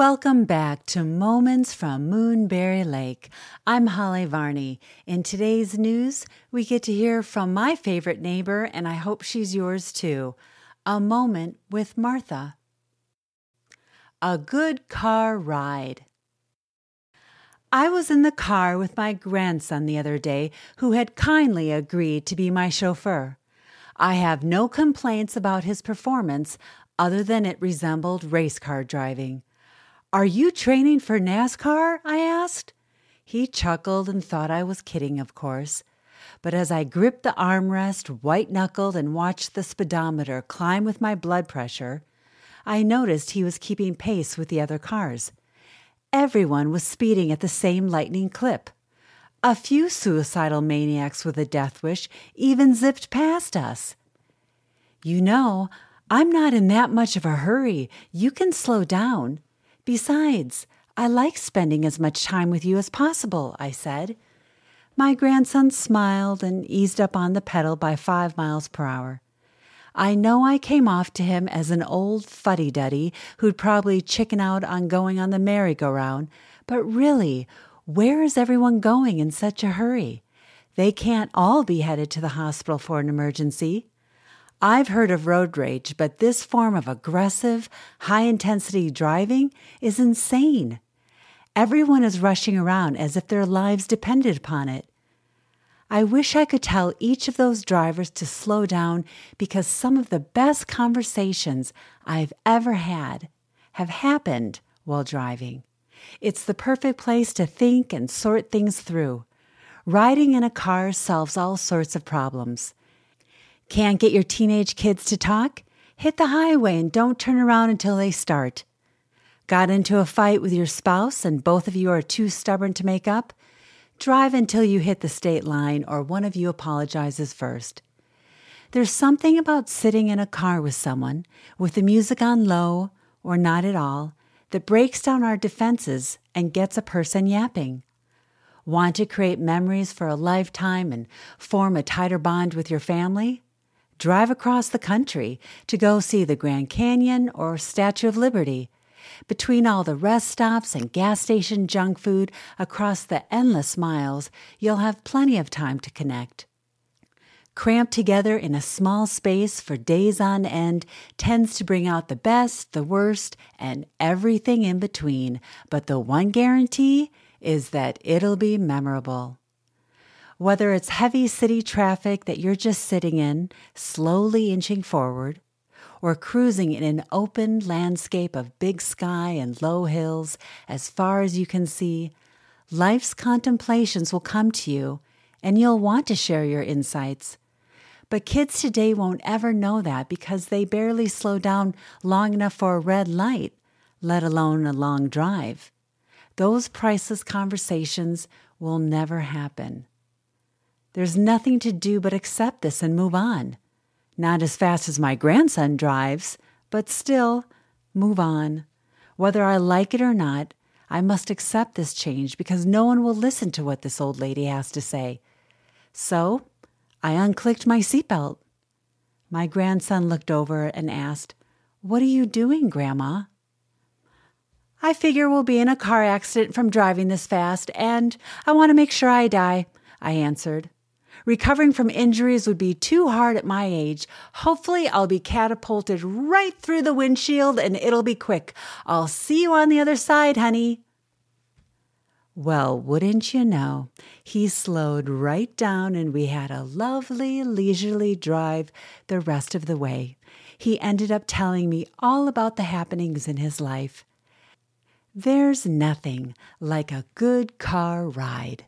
Welcome back to Moments from Moonberry Lake. I'm Holly Varney. In today's news, we get to hear from my favorite neighbor, and I hope she's yours too. A moment with Martha. A good car ride. I was in the car with my grandson the other day, who had kindly agreed to be my chauffeur. I have no complaints about his performance other than it resembled race car driving. Are you training for NASCAR? I asked. He chuckled and thought I was kidding, of course. But as I gripped the armrest, white knuckled, and watched the speedometer climb with my blood pressure, I noticed he was keeping pace with the other cars. Everyone was speeding at the same lightning clip. A few suicidal maniacs with a death wish even zipped past us. You know, I'm not in that much of a hurry. You can slow down. Besides, I like spending as much time with you as possible, I said. My grandson smiled and eased up on the pedal by five miles per hour. I know I came off to him as an old fuddy duddy who'd probably chicken out on going on the merry-go-round, but really, where is everyone going in such a hurry? They can't all be headed to the hospital for an emergency. I've heard of road rage, but this form of aggressive, high intensity driving is insane. Everyone is rushing around as if their lives depended upon it. I wish I could tell each of those drivers to slow down because some of the best conversations I've ever had have happened while driving. It's the perfect place to think and sort things through. Riding in a car solves all sorts of problems. Can't get your teenage kids to talk? Hit the highway and don't turn around until they start. Got into a fight with your spouse and both of you are too stubborn to make up? Drive until you hit the state line or one of you apologizes first. There's something about sitting in a car with someone, with the music on low or not at all, that breaks down our defenses and gets a person yapping. Want to create memories for a lifetime and form a tighter bond with your family? Drive across the country to go see the Grand Canyon or Statue of Liberty. Between all the rest stops and gas station junk food across the endless miles, you'll have plenty of time to connect. Cramped together in a small space for days on end tends to bring out the best, the worst, and everything in between. But the one guarantee is that it'll be memorable. Whether it's heavy city traffic that you're just sitting in, slowly inching forward, or cruising in an open landscape of big sky and low hills as far as you can see, life's contemplations will come to you and you'll want to share your insights. But kids today won't ever know that because they barely slow down long enough for a red light, let alone a long drive. Those priceless conversations will never happen. There's nothing to do but accept this and move on. Not as fast as my grandson drives, but still, move on. Whether I like it or not, I must accept this change because no one will listen to what this old lady has to say. So I unclicked my seatbelt. My grandson looked over and asked, What are you doing, Grandma? I figure we'll be in a car accident from driving this fast, and I want to make sure I die, I answered. Recovering from injuries would be too hard at my age. Hopefully, I'll be catapulted right through the windshield and it'll be quick. I'll see you on the other side, honey. Well, wouldn't you know, he slowed right down and we had a lovely, leisurely drive the rest of the way. He ended up telling me all about the happenings in his life. There's nothing like a good car ride.